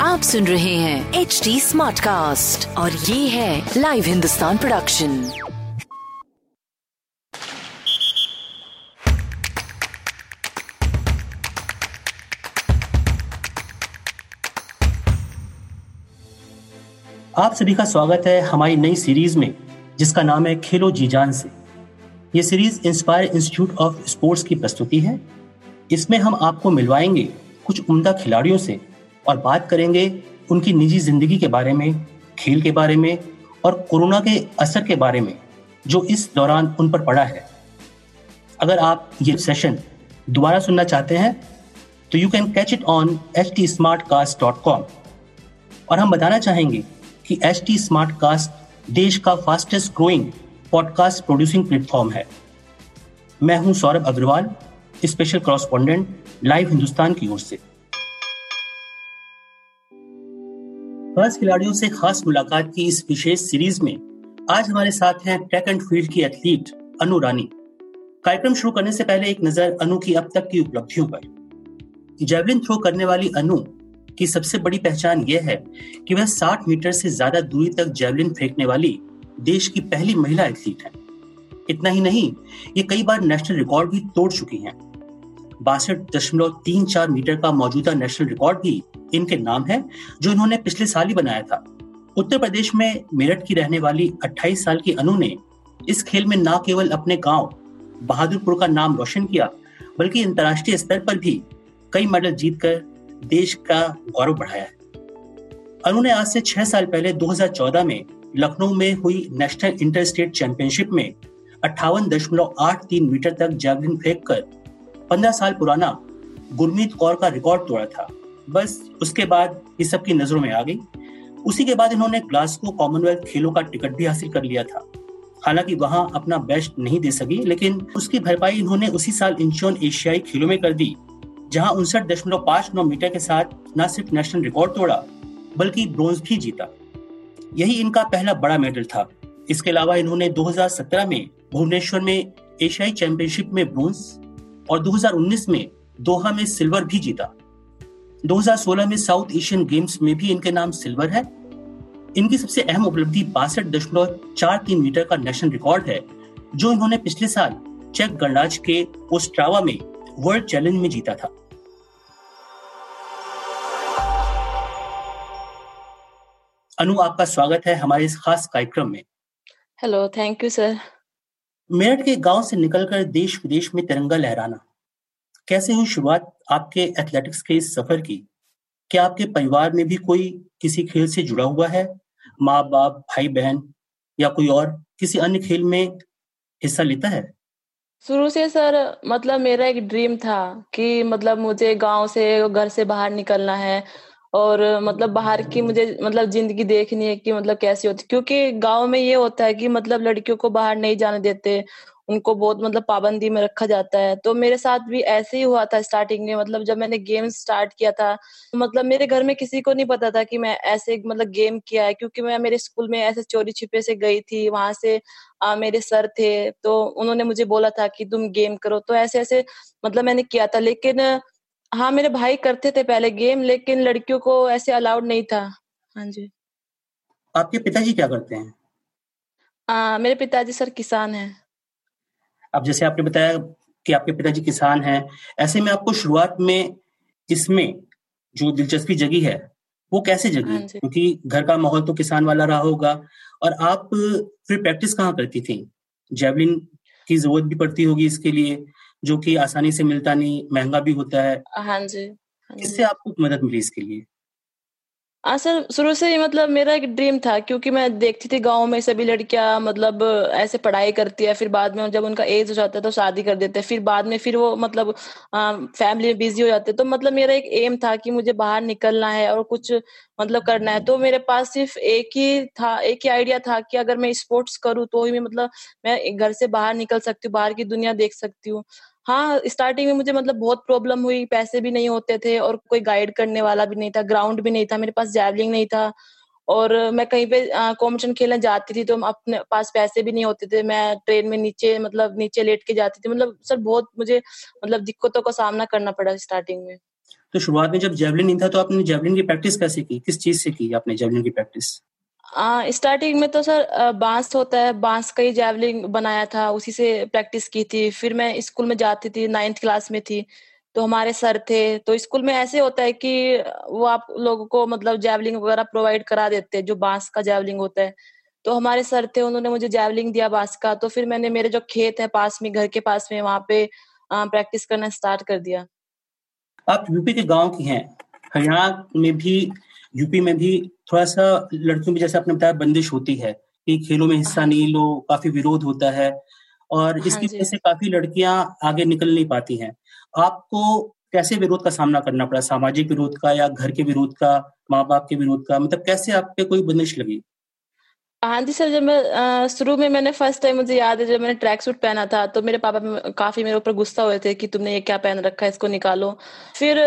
आप सुन रहे हैं एच डी स्मार्ट कास्ट और ये है लाइव हिंदुस्तान प्रोडक्शन आप सभी का स्वागत है हमारी नई सीरीज़ में, जिसका नाम है खेलो जी जान से। ये series Inspire Institute of Sports की प्रस्तुति है। इसमें हम आपको मिलवाएँगे कुछ उम्दा खिलाड़ियों से और बात करेंगे उनकी निजी ज़िंदगी के बारे में, खेल के बारे में और कोरोना के असर के बारे में, जो इस दौरान उन पर पड़ा है। अगर आप ये सेशन दोबारा सुनना चाहते हैं तो you can catch it on H T smart cast dot com और हम बताना चाहेंगे कि एच टी स्मार्ट कास्ट देश का fastest growing podcast producing platform है। मैं हूँ Saurabh Agarwal special correspondent Live Hindustan की ओर से। खास खिलाड़ियों से खास मुलाकात की इस विशेष सीरीज़ में आज हमारे साथ हैं ट्रैक एंड फ़ील्ड की एथलीट अनु रानी। कार्यक्रम शुरू करने से पहले एक नज़र अनु की अब तक की उपलब्धियों पर। जेवलिन थ्रो करने वाली अनु की सबसे बड़ी पहचान यह है कि वह 60 मीटर से ज़्यादा दूरी तक जेवलिन फेंकने वाली देश की पहली महिला एथलीट है। इतना ही नहीं, ये कई बार नेशनल रिकॉर्ड भी तोड़ चुकी हैं। बासठ दशमलव तीन चार मीटर का मौजूदा नेशनल रिकॉर्ड भी इनके नाम है, जो इन्होंने पिछले साल ही बनाया था। उत्तर प्रदेश में मेरठ की रहने वाली 28 साल की अनु ने इस खेल में न केवल अपने गाँव, बहादुरपुर का नाम रोशन किया, बल्कि अंतर्राष्ट्रीय स्तर पर भी कई मेडल जीतकर देश का गौरव बढ़ाया है। अनु ने आज से छह साल पहले 2014 में लखनऊ में हुई नेशनल इंटर स्टेट चैंपियनशिप में अट्ठावन दशमलव आठ तीन मीटर तक जैवलिन फेंक कर पंद्रह साल पुराना गुरमीत कौर का रिकॉर्ड तोड़ा था। बस उसके बाद ये सबकी नज़रों में आ गई। उसी के बाद इन्होंने ग्लासगो कॉमनवेल्थ खेलों का टिकट भी हासिल कर लिया था। हालाँकि वहाँ अपना बेस्ट नहीं दे सकी, लेकिन उसकी भरपाई इन्होंने उसी साल इंचोन एशियाई खेलों में कर दी, जहाँ उनसठ दशमलव पाँच नौ मीटर के साथ न सिर्फ़ नेशनल रिकॉर्ड तोड़ा, बल्कि ब्रोंज भी जीता। यही इनका पहला बड़ा मेडल था। इसके अलावा इन्होंने 2017 में भुवनेश्वर में एशियाई चैंपियनशिप में ब्रोंज और 2019 में दोहा में सिल्वर भी जीता। 2016 में साउथ एशियन गेम्स में भी इनके नाम सिल्वर है। इनकी सबसे अहम उपलब्धि बासठ दशमलव चार तीन मीटर का नेशनल रिकॉर्ड है, जो इन्होंने पिछले साल चेक गणराज्य के ओस्ट्रावा में वर्ल्ड चैलेंज में जीता था। अनु आपका स्वागत है हमारे इस खास कार्यक्रम में। Hello thank you sir Meerut के गाँव से निकलकर देश विदेश में तिरंगा लहराना कैसे हुई शुरुआत आपके एथलेटिक्स के इस सफ़र की? क्या आपके परिवार में भी कोई किसी खेल से जुड़ा हुआ है? माँ बाप भाई बहन या कोई और किसी अन्य खेल में हिस्सा लेता है? शुरू से सर मतलब मेरा एक ड्रीम था कि मतलब मुझे गाँव से घर से बाहर निकलना है। और मतलब बाहर की मुझे मतलब ज़िंदगी देखनी है कि मतलब कैसी होती क्योंकि गाँव में ये होता है कि मतलब लड़कियों को बाहर नहीं जाने देते उनको बहुत मतलब पाबंदी में रखा जाता है। तो मेरे साथ भी ऐसे ही हुआ था स्टार्टिंग में मतलब जब मैंने गेम स्टार्ट किया था मतलब मेरे घर में किसी को नहीं पता था कि मैं ऐसे मतलब गेम किया है क्योंकि मैं मेरे स्कूल में ऐसे चोरी छिपे से गई थी वहाँ से आ, मेरे सर थे तो उन्होंने मुझे बोला था कि तुम गेम करो तो ऐसे ऐसे मतलब मैंने किया था। लेकिन हाँ मेरे भाई करते थे पहले गेम लेकिन लड़कियों को ऐसे अलाउड नहीं था। हाँ जी। आपके पिताजी क्या करते हैं? आ, मेरे पिताजी सर किसान हैं। अब जैसे आपने बताया कि आपके पिताजी किसान हैं ऐसे में आपको शुरुआत में इसमें जो दिलचस्पी जगी है वो कैसे जगी? हाँ क्योंकि घर का माहौल तो किसान वाला रहा होगा और आप फिर प्रैक्टिस कहाँ करती थी? जेवलिन की ज़रूरत भी पड़ती होगी इसके लिए जो कि आसानी से मिलता नहीं महँगा भी होता है। हाँ जी हाँ किससे आपको मदद मिली इसके लिए? हाँ सर शुरू से ही मतलब मेरा एक ड्रीम था, क्योंकि मैं देखती थी गाँव में सभी लड़कियाँ मतलब ऐसे पढ़ाई करती है, फिर बाद में जब उनका एज हो जाता है तो शादी कर देते हैं, फिर बाद में फिर वो मतलब फैमिली में बिज़ी हो जाते हैं। तो मतलब मेरा एक एम था कि मुझे बाहर निकलना है और कुछ मतलब करना है। तो मेरे पास सिर्फ़ एक ही था, एक ही आइडिया था कि अगर मैं स्पोर्ट्स करूँ तो ही मैं मतलब मैं घर से बाहर निकल सकती हूँ, बाहर की दुनिया देख सकती हूँ। हाँ स्टार्टिंग में मुझे मतलब बहुत प्रॉब्लम हुई, पैसे भी नहीं होते थे और कोई गाइड करने वाला भी नहीं था ग्राउंड भी नहीं था, मेरे पास जैवलिंग नहीं था और मैं कहीं पे कॉम्पिटिशन खेलने जाती थी तो अपने पास पैसे भी नहीं होते थे। मैं ट्रेन में नीचे मतलब नीचे लेट के जाती थी। मतलब सर बहुत मुझे मतलब दिक्कतों का सामना करना पड़ा स्टार्टिंग में। तो शुरुआत में जब जेवलिन नहीं था तो आपने जेवलिन की प्रैक्टिस कैसे की? किस चीज़ से की आपने जेवलिन की प्रैक्टिस स्टार्टिंग में तो सर बाँस होता है, बाँस का ही जैवलिंग बनाया था, उसी से प्रैक्टिस की थी। फिर मैं स्कूल में जाती थी नाइन्थ क्लास में थी तो हमारे सर थे। तो स्कूल में ऐसे होता है कि वो आप लोगों को मतलब जैवलिंग वगैरह प्रोवाइड करा देते हैं, जो बाँस का जैवलिंग होता है। तो हमारे सर थे, उन्होंने मुझे जैवलिंग दिया बाँस का। तो फिर मैंने मेरे जो खेत है पास में, घर के पास में, वहाँ पे प्रैक्टिस करना स्टार्ट कर दिया। आप यूपी के गाँव की हैं, हरियाणा में भी यूपी में भी थोड़ा सा लड़कियों में जैसे आपने बताया बंदिश होती है कि खेलों में हिस्सा नहीं लो काफ़ी विरोध होता है और हाँ इसकी वजह से काफ़ी लड़कियाँ आगे निकल नहीं पाती हैं। आपको कैसे विरोध का सामना करना पड़ा? सामाजिक विरोध का या घर के विरोध का माँ बाप के विरोध का? मतलब कैसे आप पे कोई बंदिश लगी? हाँ जी सर जब मैं शुरू में मैंने फ़र्स्ट टाइम मुझे याद है जब मैंने ट्रैक सूट पहना था तो मेरे पापा काफ़ी मेरे ऊपर गुस्सा हुए थे कि तुमने ये क्या पहन रखा है इसको निकालो। फिर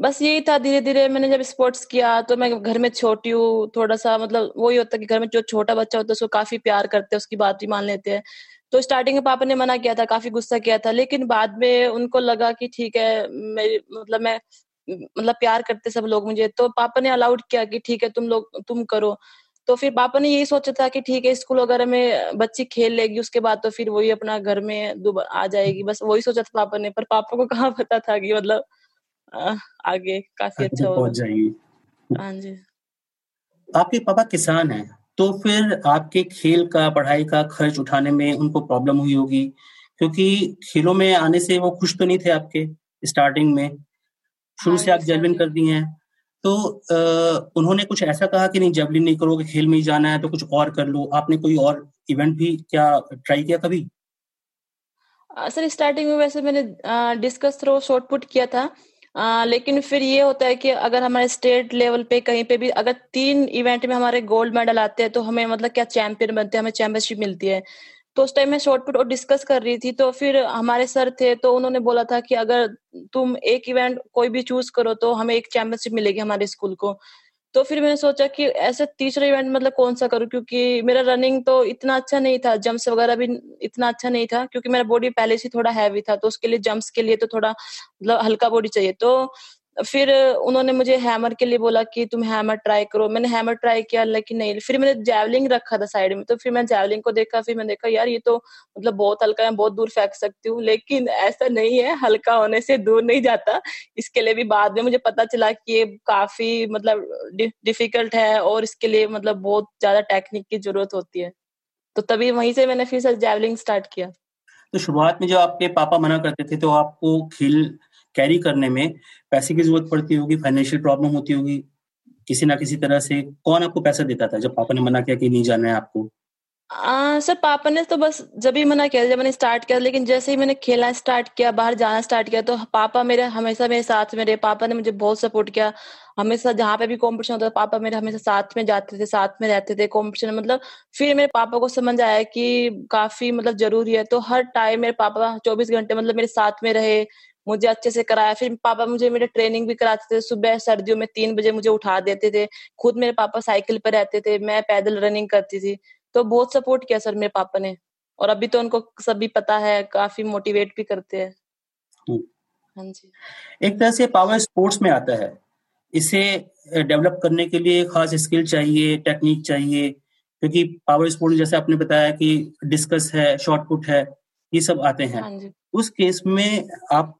बस यही था धीरे धीरे मैंने जब स्पोर्ट्स किया तो मैं घर में छोटी हूँ थोड़ा सा मतलब वही होता कि घर में जो छोटा बच्चा होता है, उसको काफ़ी प्यार करते हैं, उसकी बात भी मान लेते हैं। तो स्टार्टिंग में पापा ने मना किया था, काफ़ी गुस्सा किया था, लेकिन बाद में उनको लगा कि ठीक है, मेरी मतलब मैं मतलब प्यार करते सब लोग मुझे तो पापा ने अलाउड किया कि ठीक है, तुम लोग, तुम करो। तो फिर पापा ने यही सोचा था कि ठीक है स्कूल वगैरह में बच्ची खेल लेगी, उसके बाद तो फिर वही अपना घर में आ जाएगी, बस वही सोचा था पापा ने, पर पापा को कहाँ पता था कि मतलब आगे काफ़ी अच्छा पहुँच जाएगी। हाँ जी। आपके पापा किसान हैं तो फिर आपके खेल का पढ़ाई का खर्च उठाने में उनको प्रॉब्लम हुई होगी? क्योंकि खेलों में आने से वो खुश तो नहीं थे आपके स्टार्टिंग में। शुरू हाँ से आप जेवलिन कर दी हैं। तो आ, उन्होंने कुछ ऐसा कहा कि नहीं जेवलिन नहीं करोगे खेल में ही जाना है तो कुछ और कर लो। आपने कोई और इवेंट भी क्या ट्राई किया कभी? सर स्टार्टिंग में वैसे मैंने डिस्कस थ्रो शॉर्ट पुट किया था। आ, लेकिन फिर ये होता है कि अगर हमारे स्टेट लेवल पे कहीं पे भी अगर तीन इवेंट में हमारे गोल्ड मेडल आते हैं तो हमें मतलब क्या चैंपियन बनते हैं हमें चैंपियनशिप मिलती है। तो उस टाइम मैं शॉर्ट पुट और डिस्कस कर रही थी तो फिर हमारे सर थे तो उन्होंने बोला था कि अगर तुम एक इवेंट कोई भी चूज़ करो तो हमें एक चैंपियनशिप मिलेगी हमारे स्कूल को। तो फिर मैंने सोचा कि ऐसे तीसरा इवेंट मतलब कौन सा करूँ? क्योंकि मेरा रनिंग तो इतना अच्छा नहीं था जंप्स वगैरह भी इतना अच्छा नहीं था, क्योंकि मेरा बॉडी पहले से थोड़ा हैवी था तो उसके लिए जंप्स के लिए तो थोड़ा मतलब हल्का बॉडी चाहिए। तो फिर उन्होंने मुझे हैमर के लिए बोला कि तुम हैमर ट्राई करो। मैंने हैमर ट्राई किया लेकिन नहीं फिर मैंने जैवलिंग रखा था साइड में तो फिर मैं जैवलिंग को देखा, फिर मैंने देखा, यार, ये तो मतलब बहुत हल्का है बहुत दूर फेंक सकती हूँ, लेकिन ऐसा नहीं है, हल्का होने से दूर नहीं जाता। इसके लिए भी बाद में मुझे पता चला कि ये काफ़ी मतलब डिफ़िकल्ट है और इसके लिए मतलब बहुत ज़्यादा टेक्निक की ज़रूरत होती है। तो तभी वहीं से मैंने फिर से जैवलिंग स्टार्ट किया। तो शुरुआत में जब आपके पापा मना करते थे तो आपको खेल कैरी करने में पैसे की ज़रूरत पड़ती होगी फाइनेंशियल प्रॉब्लम होती होगी किसी ना किसी तरह से कौन आपको पैसा देता था? जब पापा ने मना किया कि नहीं जाना है आपको? आ, सर पापा ने तो बस जब ही मना किया जब मैंने स्टार्ट किया लेकिन जैसे ही मैंने खेलना स्टार्ट किया बाहर जाना स्टार्ट किया तो पापा मेरे हमेशा मेरे साथ में रहे। पापा ने मुझे बहुत सपोर्ट किया। हमेशा जहाँ पे भी कंपटीशन होता था पापा मेरे हमेशा साथ में जाते थे साथ में रहते थे कंपटीशन मतलब फिर मेरे पापा को समझ आया कि काफ़ी मतलब ज़रूरी है। तो हर टाइम मेरे पापा चौबीस घंटे मतलब मेरे साथ में रहे मुझे अच्छे से कराया। फिर पापा मुझे मेरे ट्रेनिंग भी कराते थे। सुबह सर्दियों में तीन बजे मुझे उठा देते थे। खुद मेरे पापा साइकिल पर रहते थे। मैं पैदल रनिंग करती थी। तो बहुत सपोर्ट किया सर मेरे पापा ने। और अभी तो उनको सभी पता है काफ़ी मोटिवेट भी करते हैं। हम्म। हाँ जी। एक तरह से पावर स्पोर्ट्स में आता है। इसे डेवलप करने के लिए खास स्किल चाहिए टेक्निक चाहिए। क्योंकि पावर स्पोर्ट्स जैसे आपने बताया कि डिस्कस है शॉर्ट पुट है ये सब आते हैं। हाँ उस केस में आप,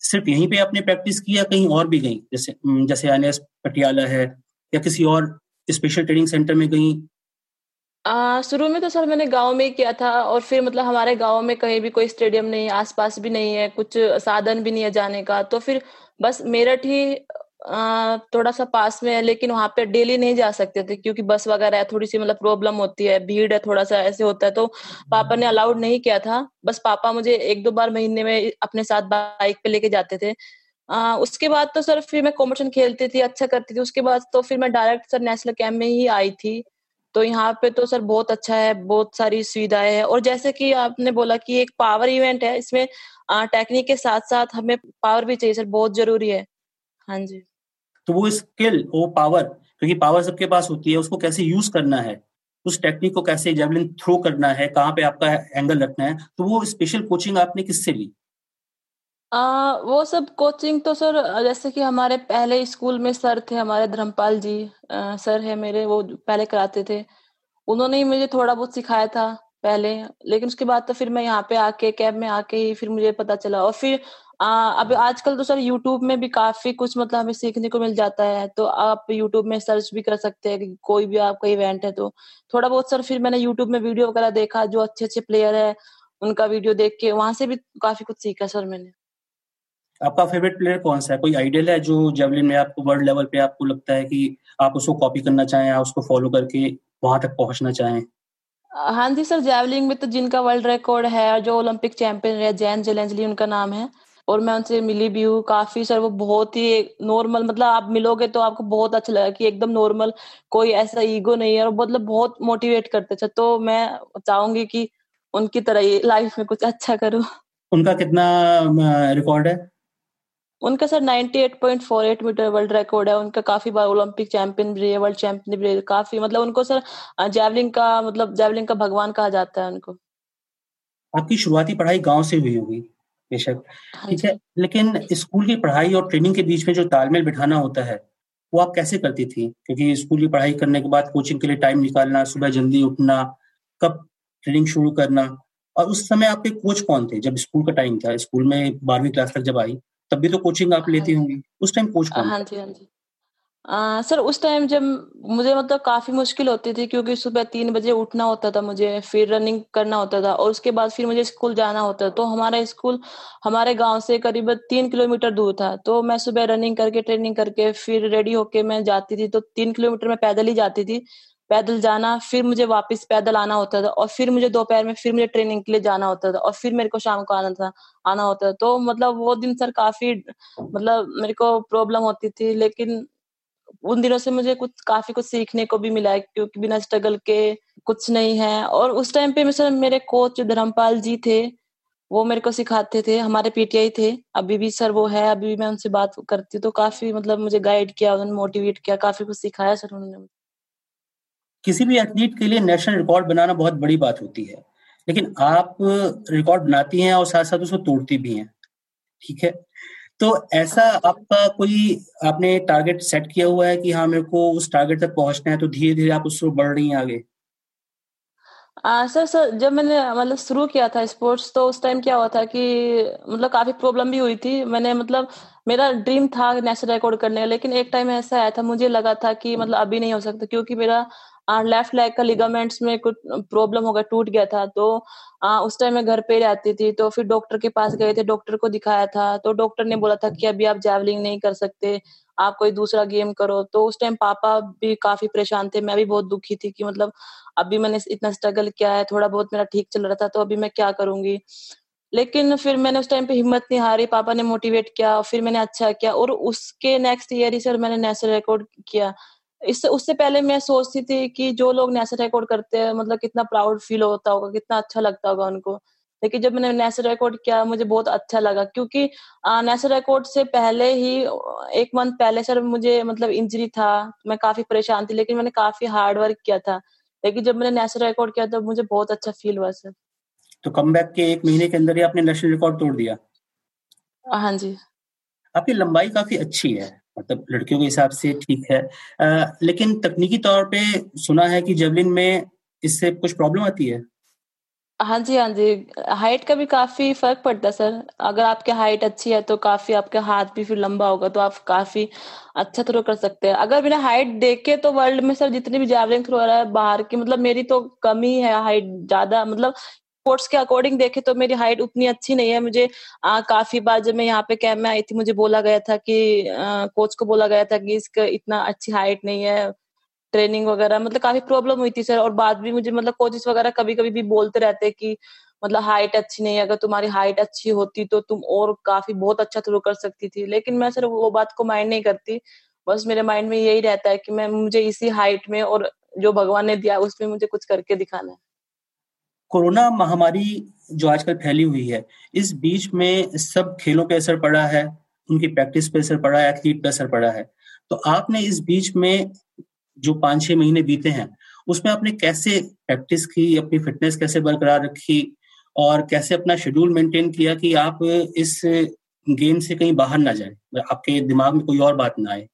सिर्फ़ यहीं पे आपने प्रैक्टिस किया कहीं और भी गई? जैसे जैसे आने पटियाला है या किसी और स्पेशल ट्रेनिंग सेंटर में गई? शुरू में तो सर मैंने गाँव में ही किया था और फिर मतलब हमारे गाँव में कहीं भी कोई स्टेडियम नहीं, आसपास भी नहीं है, कुछ साधन भी नहीं है जाने का। तो फिर बस मेरठ ही थोड़ा सा पास में है लेकिन वहाँ पे डेली नहीं जा सकते थे क्योंकि बस वगैरह है थोड़ी सी मतलब प्रॉब्लम होती है भीड़ है थोड़ा सा ऐसे होता है तो पापा ने अलाउड नहीं किया था। बस पापा मुझे एक दो बार महीने में अपने साथ बाइक पे लेके जाते थे। आ, उसके बाद तो सर फिर मैं कॉम्पिटिशन खेलती थी अच्छा करती थी उसके बाद तो फिर मैं डायरेक्ट सर नेशनल कैंप में ही आई थी। तो यहाँ पे तो सर बहुत अच्छा है बहुत सारी सुविधाएँ है और जैसे कि आपने बोला कि एक पावर इवेंट है इसमें टेक्निक के साथ साथ हमें पावर भी चाहिए सर बहुत ज़रूरी है। हाँ जी। तो वो स्किल वो पावर क्योंकि पावर सबके पास होती है उसको कैसे यूज़ करना है? उस टेक्निक को कैसे जेवलिन थ्रो करना है? कहाँ पे आपका एंगल रखना है? तो वो स्पेशल कोचिंग आपने किससे ली? आ, वो सब कोचिंग तो सर जैसे कि हमारे पहले स्कूल में सर थे हमारे धर्मपाल जी आ, सर है मेरे वो पहले कराते थे। उन्होंने ही मुझे थोड़ा बहुत सिखाया था पहले लेकिन उसके बाद तो फिर मैं यहाँ पे आके कैब में आके ही फिर मुझे पता चला। और फिर आ, अब आजकल तो सर यूट्यूब में भी काफ़ी कुछ मतलब हमें सीखने को मिल जाता है तो आप यूट्यूब में सर्च भी कर सकते हैं कि कोई भी आपका इवेंट है तो। थोड़ा बहुत सर फिर मैंने यूट्यूब में वीडियो वगैरह देखा जो अच्छे अच्छे प्लेयर है उनका वीडियो देख के वहाँ से भी काफ़ी कुछ सीखा सर मैंने। आपका फेवरेट प्लेयर कौन सा है? कोई आइडियल है जो जेवलिन में आपको वर्ल्ड लेवल पे आपको लगता है कि आप उसको कॉपी करना चाहें या उसको फॉलो करके वहाँ तक पहुँचना चाहें? हाँ जी सर जेवलिंग में तो जिनका वर्ल्ड रिकॉर्ड है जो ओलंपिक चैंपियन है जैन जेलेंजली उनका नाम है। और मैं उनसे मिली भी हूँ काफ़ी सर वो बहुत ही नॉर्मल मतलब आप मिलोगे तो आपको बहुत अच्छा लगा कि एकदम नॉर्मल कोई ऐसा ईगो नहीं है और मतलब बहुत मोटिवेट करते थे तो मैं चाहूँगी कि उनकी तरह ही लाइफ में कुछ अच्छा करूँ। उनका कितना रिकॉर्ड है? उनका सर 98.48 मीटर वर्ल्ड रिकॉर्ड है। उनका काफ़ी बार ओलंपिक चैंपियन भी है वर्ल्ड चैंपियन भी है काफ़ी मतलब उनको सर जैवलिंग का मतलब जैवलिंग का भगवान कहा जाता है उनको। आपकी शुरुआती पढ़ाई गाँव से हुई होगी। बेशक। हाँ ठीक है लेकिन स्कूल की पढ़ाई और ट्रेनिंग के बीच में जो तालमेल बिठाना होता है वो आप कैसे करती थी? क्योंकि स्कूल की पढ़ाई करने के बाद कोचिंग के लिए टाइम निकालना सुबह जल्दी उठना कब ट्रेनिंग शुरू करना और उस समय आपके कोच कौन थे? जब स्कूल का टाइम था स्कूल में बारहवीं क्लास तक जब आई तब भी तो कोचिंग आप लेती हाँ होंगी। उस टाइम कोच कौन हाँ जी हाँ जी। आ, सर उस टाइम जब मुझे मतलब काफ़ी मुश्किल होती थी क्योंकि सुबह तीन बजे उठना होता था मुझे फिर रनिंग करना होता था और उसके बाद फिर मुझे स्कूल जाना होता था। तो हमारा स्कूल हमारे गाँव से करीब तीन किलोमीटर दूर था। तो मैं सुबह रनिंग करके ट्रेनिंग करके फिर रेडी होके मैं जाती थी। तो तीन किलोमीटर में पैदल ही जाती थी। पैदल जाना फिर मुझे वापस पैदल आना होता था और फिर मुझे दोपहर में फिर मुझे ट्रेनिंग के लिए जाना होता था और फिर मेरे को शाम को आना था आना होता था। तो मतलब वो दिन सर काफ़ी मतलब मेरे को प्रॉब्लम होती थी। लेकिन उन दिनों से मुझे कुछ, काफ़ी कुछ सीखने को भी मिला है, क्योंकि बिना स्ट्रगल के कुछ नहीं है। और उस टाइम पे सर मेरे कोच धर्मपाल जी थे, वो मेरे को सिखाते थे, हमारे पीटीआई थे। अभी भी सर वो है, अभी भी मैं उनसे बात करती हूँ तो काफ़ी मतलब मुझे गाइड किया, उन्होंने मोटिवेट किया, काफ़ी कुछ सिखाया सर उन्होंने किसी भी एथलीट के लिए नेशनल रिकॉर्ड बनाना बहुत बड़ी बात होती है। लेकिन आप रिकॉर्ड बनाती हैं और साथ साथ उसको तोड़ती भी हैं। ठीक है? तो ऐसा आपका कोई आपने टारगेट सेट किया हुआ है कि हाँ मेरे को उस टारगेट तक पहुँचना है तो धीरे धीरे आप उसको बढ़ रही हैं आगे? आ, सर सर जब मैंने मतलब शुरू किया था स्पोर्ट्स तो उस टाइम क्या हुआ था कि मतलब काफ़ी प्रॉब्लम भी हुई थी। मैंने मतलब मेरा ड्रीम था नेशनल रिकॉर्ड करने का लेकिन एक टाइम ऐसा आया था मुझे लगा था कि मतलब अभी नहीं हो सकता क्योंकि मेरा लेफ़्ट लेग का लिगामेंट्स में कुछ प्रॉब्लम हो गया टूट गया था तो आ, उस टाइम मैं घर पे रहती थी तो फिर डॉक्टर के पास गए थे डॉक्टर को दिखाया था तो डॉक्टर ने बोला था कि अभी आप जैवलिंग नहीं कर सकते आप कोई दूसरा गेम करो। तो उस टाइम पापा भी काफ़ी परेशान थे मैं भी बहुत दुखी थी कि मतलब अभी मैंने इतना स्ट्रगल किया है थोड़ा बहुत मेरा ठीक चल रहा था तो अभी मैं क्या करूँगी? लेकिन फिर मैंने उस टाइम पे हिम्मत नहीं हारी पापा ने मोटिवेट किया फिर मैंने अच्छा किया और उसके नेक्स्ट ईयर ही सर मैंने नेशनल रिकॉर्ड किया। इससे उससे पहले मैं सोचती थी कि जो लोग नेशनल रिकॉर्ड करते हैं मतलब कितना प्राउड फील होता होगा कितना अच्छा लगता होगा उनको। लेकिन जब मैंने नेशनल रिकॉर्ड किया मुझे बहुत अच्छा लगा क्योंकि नेशनल रिकॉर्ड से पहले ही एक मंथ पहले सर मुझे मतलब इंजरी था मैं काफ़ी परेशान थी लेकिन मैंने काफ़ी हार्ड वर्क किया था। लेकिन जब मैंने नेशनल रिकॉर्ड किया तो मुझे बहुत अच्छा फील हुआ सर। तो कम के एक महीने के अंदर ही आपने नेशनल रिकॉर्ड तोड़ दिया? हाँ जी। आपकी लंबाई काफ़ी अच्छी है। मतलब लड़कियों के हिसाब से ठीक है। आ, लेकिन तकनीकी तौर पे सुना है कि जेवलिन में इससे कुछ प्रॉब्लम आती है? हाँ जी हाँ जी। हाइट का भी काफ़ी फ़र्क पड़ता है सर। अगर आपकी हाइट अच्छी है तो काफ़ी आपका हाथ भी फिर लंबा होगा तो आप काफ़ी अच्छा थ्रो कर सकते हैं। अगर बिना हाइट देखे तो वर्ल्ड में सर जितनी भी जैवलिन थ्रो है बाहर की मतलब मेरी तो कम है हाइट ज़्यादा मतलब स्पोर्ट्स के अकॉर्डिंग देखे तो मेरी हाइट उतनी अच्छी नहीं है। मुझे आ, काफ़ी बार जब मैं यहाँ पे कैंप में आई थी मुझे बोला गया था कि आ, कोच को बोला गया था कि इसका इतना अच्छी हाइट नहीं है ट्रेनिंग वगैरह। मतलब काफ़ी प्रॉब्लम हुई थी सर और बाद भी मुझे मतलब कोचेस वगैरह कभी कभी भी बोलते रहते कि मतलब हाइट अच्छी नहीं है अगर तुम्हारी हाइट अच्छी होती तो तुम और काफ़ी बहुत अच्छा थ्रो कर सकती थी। लेकिन मैं सर वो बात को माइंड नहीं करती। बस मेरे माइंड में यही रहता है कि मैं मुझे इसी हाइट में और जो भगवान ने दिया उसमें मुझे कुछ करके दिखाना है। कोरोना महामारी जो आजकल फैली हुई है, इस बीच में सब खेलों पे असर पड़ा है, उनकी प्रैक्टिस पे असर पड़ा है एथलीट पे असर पड़ा है। तो आपने इस बीच में जो पाँच छह महीने बीते हैं, उसमें आपने कैसे प्रैक्टिस की, अपनी फिटनेस कैसे बरकरार रखी और कैसे अपना शेड्यूल मेंटेन किया कि आप इस गेम से कहीं बाहर ना जाए? आपके दिमाग में कोई और बात ना आए।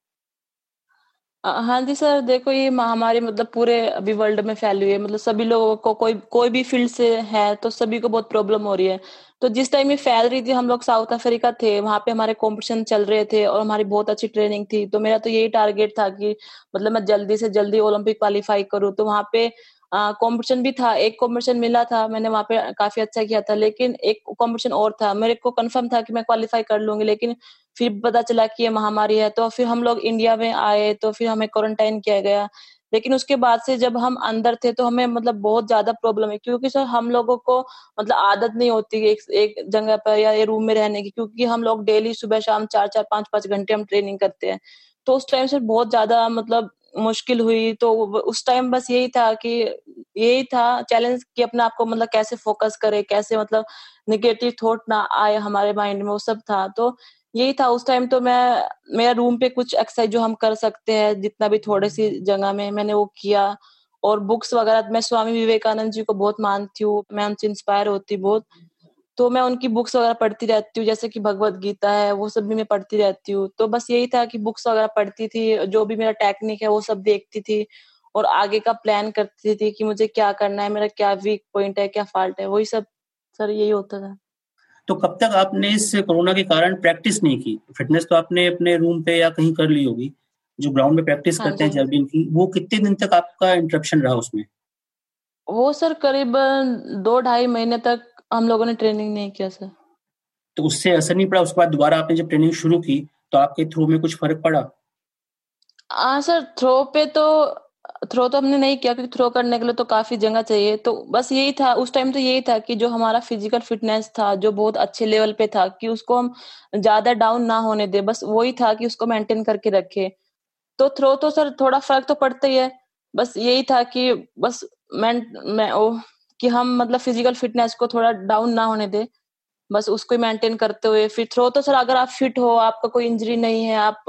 हाँ जी सर, देखो ये महामारी मतलब पूरे अभी वर्ल्ड में फैली हुई है। मतलब सभी लोगों को कोई कोई भी फ़ील्ड से है तो सभी को बहुत प्रॉब्लम हो रही है। तो जिस टाइम ये फैल रही थी, हम लोग साउथ अफ्रीका थे, वहाँ पे हमारे कॉम्पिटिशन चल रहे थे और हमारी बहुत अच्छी ट्रेनिंग थी। तो मेरा तो यही टारगेट था कि मतलब मैं जल्दी से जल्दी ओलंपिक क्वालिफाई करूँ। तो वहाँ पे कॉम्पिटिशन भी था, एक कॉम्पिटिशन मिला था, मैंने वहाँ पे काफ़ी अच्छा किया था। लेकिन एक कॉम्पिटिशन और था, मेरे को कंफर्म था कि मैं क्वालिफाई कर लूँगी, लेकिन फिर पता चला कि ये महामारी है तो फिर हम लोग इंडिया में आए तो फिर हमें क्वारंटाइन किया गया। लेकिन उसके बाद से जब हम अंदर थे तो हमें मतलब बहुत ज़्यादा प्रॉब्लम है, क्योंकि सर हम लोगों को मतलब आदत नहीं होती एक एक जगह पर या रूम में रहने की, क्योंकि हम लोग डेली सुबह शाम चार चार, पाँच पाँच घंटे हम ट्रेनिंग करते हैं। तो उस टाइम से बहुत ज़्यादा मतलब मुश्किल हुई तो उस टाइम बस यही था कि, यही था चैलेंज कि अपने आप को मतलब कैसे फोकस करे, कैसे मतलब निगेटिव थॉट ना आए हमारे माइंड में, वो सब था। तो यही था उस टाइम तो मैं मेरा रूम पे कुछ एक्सरसाइज जो हम कर सकते हैं जितना भी थोड़े सी जगह में मैंने वो किया। और बुक्स वगैरह मैं स्वामी विवेकानंद जी को बहुत मानती हूँ मैं उनसे इंस्पायर होती बहुत। तो मैं उनकी बुक्स वगैरह पढ़ती रहती हूँ जैसे कि भगवत गीता है वो सब भी मैं पढ़ती रहती हूँ। तो बस यही था कि बुक्स वगैरह पढ़ती थी जो भी मेरा टेक्निक है वो सब देखती थी। और आगे का प्लान करती थी कि मुझे क्या करना है मेरा क्या वीक पॉइंट है क्या फॉल्ट है वही सब सर यही होता था। तो कब तक आपने इस कोरोना के कारण प्रैक्टिस नहीं की? फिटनेस तो आपने अपने रूम पे या कहीं कर ली होगी जो ग्राउंड में प्रैक्टिस हाँ करते हैं जैवलिन की वो कितने दिन तक आपका इंटरप्शन रहा उसमें? वो सर करीबन दो ढाई महीने तक हम लोगों ने ट्रेनिंग नहीं किया सर। तो उससे असर नहीं पड़ा? उसके बाद दोबारा आपने जब ट्रेनिंग शुरू की तो आपके थ्रो में कुछ फ़र्क पड़ा? हाँ सर थ्रो पे तो थ्रो तो हमने नहीं किया क्योंकि थ्रो करने के लिए तो काफ़ी जगह चाहिए। तो बस यही था, उस टाइम तो यही था कि जो हमारा फ़िज़िकल फिटनेस था, जो बहुत अच्छे लेवल पे था, कि उसको हम ज़्यादा डाउन ना होने दे, बस वही था कि उसको मेंटेन करके रखे। तो थ्रो तो सर थोड़ा फ़र्क तो पड़ता ही है, बस यही था कि बस मैं मैं, ओ, कि हम मतलब फ़िज़िकल फिटनेस को थोड़ा डाउन ना होने दे, बस उसको ही मेंटेन करते हुए। फिर थ्रो तो सर अगर आप फिट हो, आपका कोई इंजरी नहीं है, आप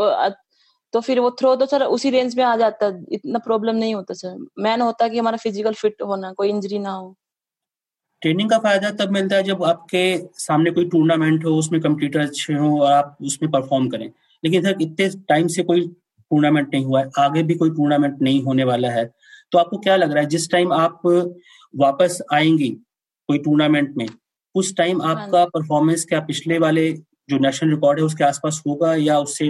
तो फिर वो थ्रो तो सर उसी रेंज में आ जाता है इतना प्रॉब्लम नहीं होता सर। मैन होता कि हमारा फ़िज़िकल फिट होना कोई इंजरी ना हो। ट्रेनिंग का फ़ायदा तब मिलता है जब आपके सामने कोई टूर्नामेंट हो उसमें कंप्यूटर अच्छे हो और आप उसमें परफॉर्म करें। लेकिन सर इतने टाइम से कोई टूर्नामेंट नहीं हुआ है आगे भी कोई टूर्नामेंट नहीं होने वाला है। तो आपको क्या लग रहा है जिस टाइम आप वापस आएँगी कोई टूर्नामेंट में उस टाइम हाँ आपका परफॉर्मेंस क्या पिछले वाले जो नेशनल रिकॉर्ड है उसके आसपास होगा या उससे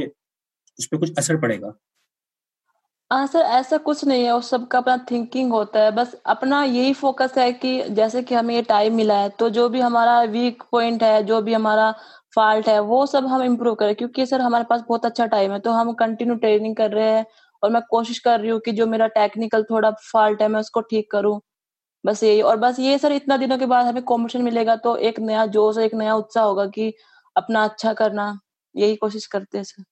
उस पर कुछ असर पड़ेगा? हाँ सर, ऐसा कुछ नहीं है उस सबका अपना थिंकिंग होता है। बस अपना यही फोकस है कि जैसे कि हमें ये टाइम मिला है तो जो भी हमारा वीक पॉइंट है, जो भी हमारा फॉल्ट है, वो सब हम इम्प्रूव करें। क्योंकि सर, हमारे पास बहुत अच्छा टाइम है तो हम कंटिन्यू ट्रेनिंग कर रहे हैं और मैं कोशिश कर रही हूँ कि जो मेरा टेक्निकल थोड़ा फॉल्ट है, मैं उसको ठीक करूँ। बस यही। और बस ये सर, इतना दिनों के बाद हमें कॉम्पिटिशन मिलेगा तो एक नया जोश, एक नया उत्साह होगा कि अपना अच्छा करना। यही कोशिश करते हैं सर।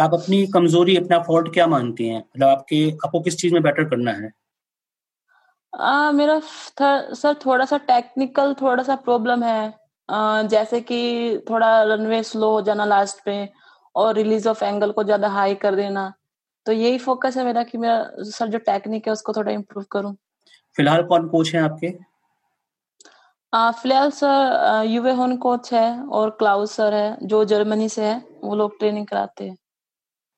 आप अपनी कमज़ोरी अपना फॉल्ट क्या मानती हैं? मतलब आपके आपको किस चीज़ में बेटर करना है? आ, मेरा सर थोड़ा सा टेक्निकल थोड़ा सा प्रॉब्लम है। आ, जैसे कि थोड़ा रनवे स्लो हो जाना लास्ट पे और रिलीज़ ऑफ़ एंगल को ज़्यादा हाई कर देना। तो यही फोकस है मेरा कि मेरा सर जो टेक्निक है उसको थोड़ा इम्प्रूव करूँ। फ़िलहाल कौन कोच है आपके? फ़िलहाल सर युवे होन कोच है और क्लाउस सर है जो जर्मनी से है वो लोग ट्रेनिंग कराते हैं।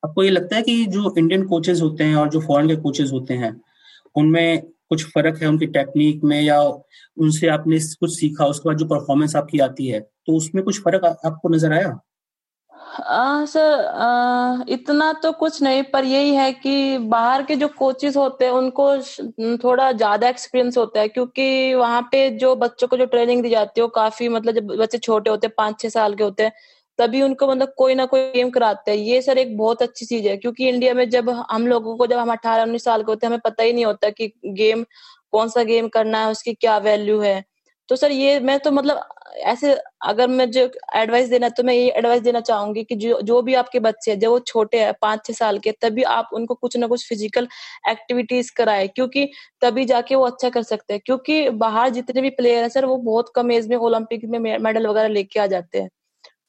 आपको ये लगता है कि जो इंडियन कोचेज होते हैं और जो फॉरेन के कोचेज होते हैं उनमें कुछ फ़र्क है उनकी टेक्निक में या उनसे आपने कुछ सीखा उसके बाद जो परफॉर्मेंस आपकी आती है तो उसमें कुछ फ़र्क आपको नज़र आया? आ, सर आ, इतना तो कुछ नहीं पर यही है कि बाहर के जो कोचेस होते हैं उनको थोड़ा ज़्यादा एक्सपीरियंस होता है क्योंकि वहाँ पे जो बच्चों को जो ट्रेनिंग दी जाती है वो काफ़ी मतलब जब बच्चे छोटे होते हैं पाँच छह साल के होते हैं तभी उनको मतलब कोई ना कोई गेम कराते हैं। ये सर एक बहुत अच्छी चीज़ है, क्योंकि इंडिया में जब हम लोगों को जब हम अठारह, उन्नीस साल के होते हैं, हमें पता ही नहीं होता कि गेम, कौन सा गेम करना है, उसकी क्या वैल्यू है। तो सर ये मैं तो मतलब ऐसे अगर मैं जो एडवाइस देना है तो मैं ये एडवाइस देना चाहूँगी कि जो जो भी आपके बच्चे हैं, जब वो छोटे हैं पाँच छह साल के, तभी आप उनको कुछ ना कुछ फ़िज़िकल एक्टिविटीज़ कराए, क्योंकि तभी जाके वो अच्छा कर सकते हैं। क्योंकि बाहर जितने भी प्लेयर है, सर, वो बहुत कम एज में ओलंपिक में मेडल वगैरह लेके आ जाते हैं।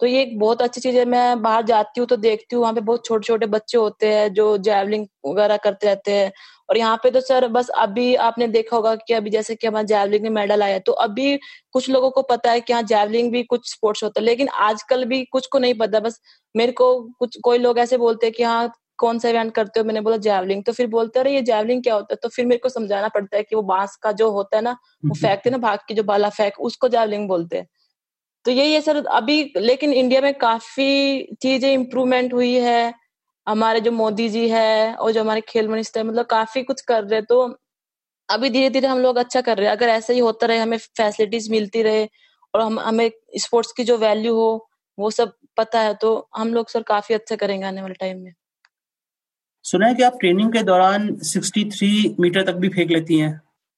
तो ये एक बहुत अच्छी चीज़ है। मैं बाहर जाती हूँ तो देखती हूँ वहाँ पे बहुत छोटे छोटे बच्चे होते हैं जो जैवलिंग वगैरह करते रहते हैं। और यहाँ पे तो सर बस अभी आपने देखा होगा कि अभी जैसे कि हमारा जैवलिंग में मेडल आया तो अभी कुछ लोगों को पता है कि हाँ जैवलिंग भी कुछ स्पोर्ट्स होता है लेकिन आजकल भी कुछ को नहीं पता। बस मेरे को कुछ कोई लोग ऐसे बोलते हैं कि हाँ कौन सा इवेंट करते हो? मैंने बोला जैवलिंग तो फिर बोलते अरे ये जैवलिंग क्या होता है? तो फिर मेरे को समझाना पड़ता है कि वो बाँस का जो होता है ना वो फेंकते ना भाग की जो बाला फेंक उसको जैवलिंग बोलते हैं। तो यही है सर, अभी लेकिन इंडिया में काफ़ी चीज़ें इम्प्रूवमेंट हुई है। हमारे जो मोदी जी है और जो हमारे खेल मिनिस्टर है मतलब काफ़ी कुछ कर रहे तो अभी धीरे धीरे हम लोग अच्छा कर रहे हैं। अगर ऐसा ही होता रहे, हमें फैसिलिटीज़ मिलती रहे और हम, हमें स्पोर्ट्स की जो वैल्यू हो, वो सब पता है तो हम लोग सर काफ़ी अच्छा करेंगे आने वाले टाइम में। सुना है कि आप ट्रेनिंग के दौरान 63 मीटर तक भी फेंक लेती हैं।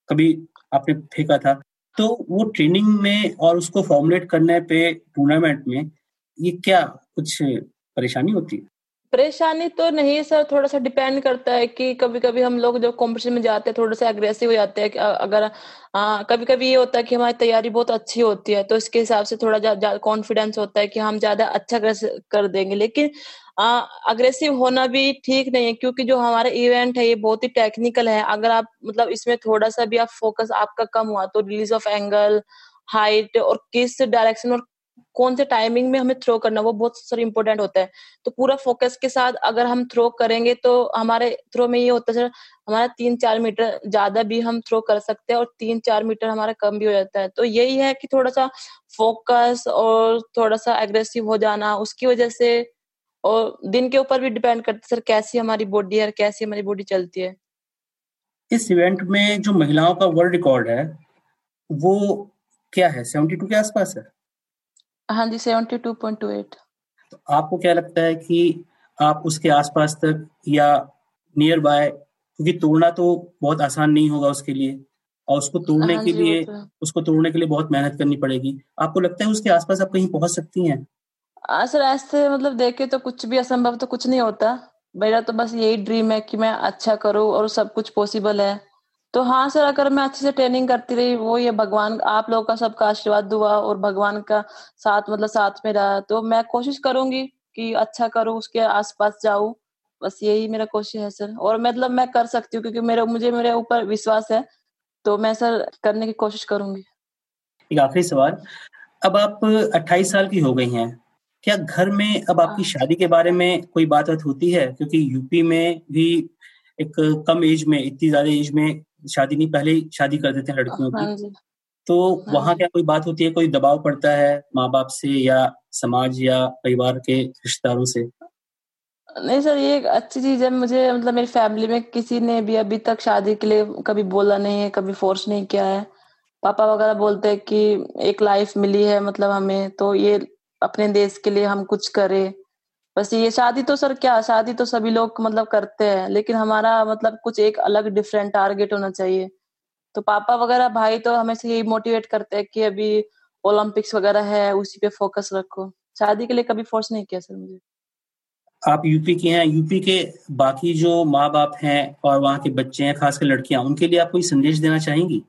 कभी आपने फेंका था? तो वो ट्रेनिंग में और उसको फॉर्मुलेट करने पे टूर्नामेंट में ये क्या कुछ परेशानी होती है? परेशानी तो नहीं सर। थोड़ा सा डिपेंड करता है कि कभी कभी हम लोग जब कॉम्पिटिशन में जाते हैं थोड़ा सा अग्रेसिव हो जाते हैं अगर आ, कभी कभी ये होता है कि हमारी तैयारी बहुत अच्छी होती है तो इसके हिसाब से थोड़ा ज़्यादा कॉन्फिडेंस होता है कि हम ज़्यादा अच्छा कर देंगे। लेकिन अग्रेसिव होना भी ठीक नहीं है क्योंकि जो हमारा इवेंट है ये बहुत ही टेक्निकल है। अगर आप मतलब इसमें थोड़ा सा भी आप फोकस आपका कम हुआ तो रिलीज़ ऑफ़ एंगल हाइट और किस डायरेक्शन और कौन से टाइमिंग में हमें थ्रो करना, वो बहुत सर इम्पोर्टेंट होता है। तो पूरा फोकस के साथ अगर हम थ्रो करेंगे तो हमारे थ्रो में ये होता है सर हमारा तीन चार मीटर ज़्यादा भी हम थ्रो कर सकते हैं और तीन चार मीटर हमारा कम भी हो जाता है। तो यही है कि थोड़ा सा फोकस और थोड़ा सा एग्रेसिव हो जाना, उसकी वजह से और दिन के ऊपर भी डिपेंड करता है, सर, कैसी हमारी बॉडी है, कैसी हमारी बॉडी चलती है। इस इवेंट में जो महिलाओं का वर्ल्ड रिकॉर्ड है, वो क्या है? सेवेंटी टू के आसपास है? हाँ जी seventy two point two eight तो आपको क्या लगता है कि आप उसके आसपास तक या नियर बाय क्योंकि तोड़ना तो बहुत आसान नहीं होगा उसके लिए और उसको तोड़ने हाँ के लिए तो। उसको तोड़ने के लिए बहुत मेहनत करनी पड़ेगी। आपको लगता है उसके आसपास आप कहीं पहुँच सकती हैं? सर ऐसे मतलब देखे तो कुछ भी असंभव तो कुछ नहीं होता। मेरा तो बस यही ड्रीम है कि मैं अच्छा करूँ और सब कुछ पॉसिबल है। तो हाँ सर अगर मैं अच्छे से ट्रेनिंग करती रही वो ये भगवान आप लोगों का सबका आशीर्वाद दुआ और भगवान का साथ मतलब साथ में रहा तो मैं कोशिश करूँगी कि अच्छा करूँ उसके आसपास जाऊँ। बस यही मेरा कोशिश है सर। और मतलब मैं कर सकती हूँ क्योंकि मेरा मुझे मेरे ऊपर विश्वास है तो मैं सर करने की कोशिश करूँगी। एक आखिरी सवाल। अब आप 28 साल की हो गई हैं। क्या घर में अब आपकी हाँ। शादी के बारे में कोई बात होती है? क्योंकि यूपी में भी एक कम एज में इतनी ज़्यादा एज में शादी नहीं पहले शादी कर देते हैं लड़कियों की। हाँ तो हाँ वहाँ क्या कोई बात होती है कोई दबाव पड़ता है माँ बाप से या समाज या परिवार के रिश्तेदारों से? नहीं सर ये एक अच्छी चीज़ है मुझे मतलब मेरी फैमिली में किसी ने भी अभी तक शादी के लिए कभी बोला नहीं है कभी फोर्स नहीं किया है। पापा वगैरह बोलते हैं कि एक लाइफ मिली है मतलब हमें तो ये अपने देश के लिए हम कुछ करें। बस ये शादी तो सर क्या, शादी तो सभी लोग मतलब करते हैं, लेकिन हमारा मतलब कुछ एक अलग डिफरेंट टारगेट होना चाहिए। तो पापा वगैरह, भाई तो हमें से यही मोटिवेट करते हैं कि अभी ओलंपिक्स वगैरह है, उसी पे फोकस रखो। शादी के लिए कभी फोर्स नहीं किया सर मुझे। आप यूपी के हैं यूपी के बाकी जो माँ बाप हैं और वहाँ के बच्चे हैं, खासकर लड़कियाँ, उनके लिए आप कोई संदेश देना चाहेंगी?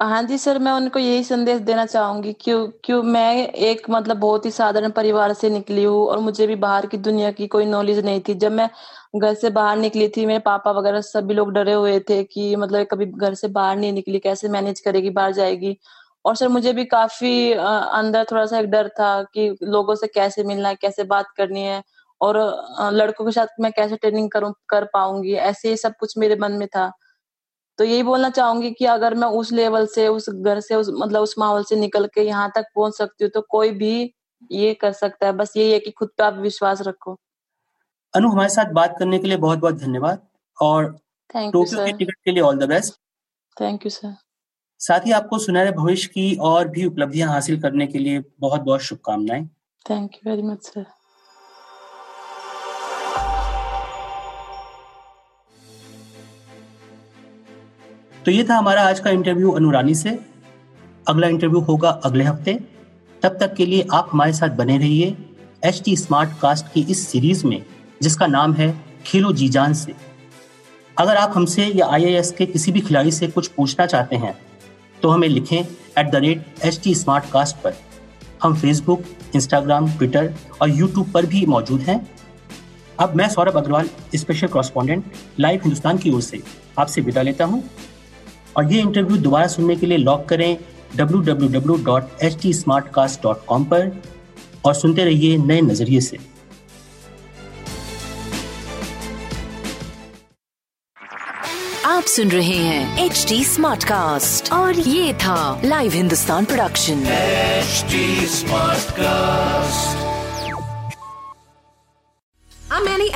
हाँ जी सर, मैं उनको यही संदेश देना चाहूँगी क्यों क्यों मैं एक मतलब बहुत ही साधारण परिवार से निकली हूँ और मुझे भी बाहर की दुनिया की कोई नॉलेज नहीं थी। जब मैं घर से बाहर निकली थी, मेरे पापा वगैरह सभी लोग डरे हुए थे कि मतलब कभी घर से बाहर नहीं निकली, कैसे मैनेज करेगी, बाहर जाएगी? और सर, मुझे भी काफ़ी अंदर थोड़ा सा एक डर था कि लोगों से कैसे मिलना है, कैसे बात करनी है और लड़कों के साथ मैं कैसे ट्रेनिंग करूँ, कर पाऊँगी? ऐसे सब कुछ मेरे मन में था। तो यही बोलना चाहूँगी कि अगर मैं उस लेवल से उस घर से उस मतलब उस माहौल से निकल के यहाँ तक पहुँच सकती हूँ तो कोई भी ये कर सकता है। बस यही है कि खुद पे आप विश्वास रखो। अनु हमारे साथ बात करने के लिए बहुत बहुत धन्यवाद और टोक्यो के टिकट के लिए all the best thank you sir साथ ही आपको सुनहरे भविष्य की और भी उपलब्धियाँ हासिल करने के लिए बहुत बहुत शुभकामनाएँ। Thank you very much sir तो ये था हमारा आज का इंटरव्यू अनुरानी से। अगला इंटरव्यू होगा अगले हफ़्ते। तब तक के लिए आप हमारे साथ बने रहिए एच टी स्मार्ट कास्ट की इस सीरीज़ में, जिसका नाम है खेलो जी जान से। अगर आप हमसे या आई के किसी भी खिलाड़ी से कुछ पूछना चाहते हैं तो हमें लिखें at the rate H T smart cast पर। हम फेसबुक इंस्टाग्राम ट्विटर और यूट्यूब पर भी मौजूद हैं। अब मैं Saurabh Agarwal special correspondent live Hindustan की ओर से आपसे विदा लेता हूँ। और ये इंटरव्यू दोबारा सुनने के लिए लॉक करें www.htsmartcast.com पर और सुनते रहिए नए नज़रिए से आप सुन रहे हैं एच डी स्मार्ट कास्ट और ये था live Hindustan production smart Smartcast.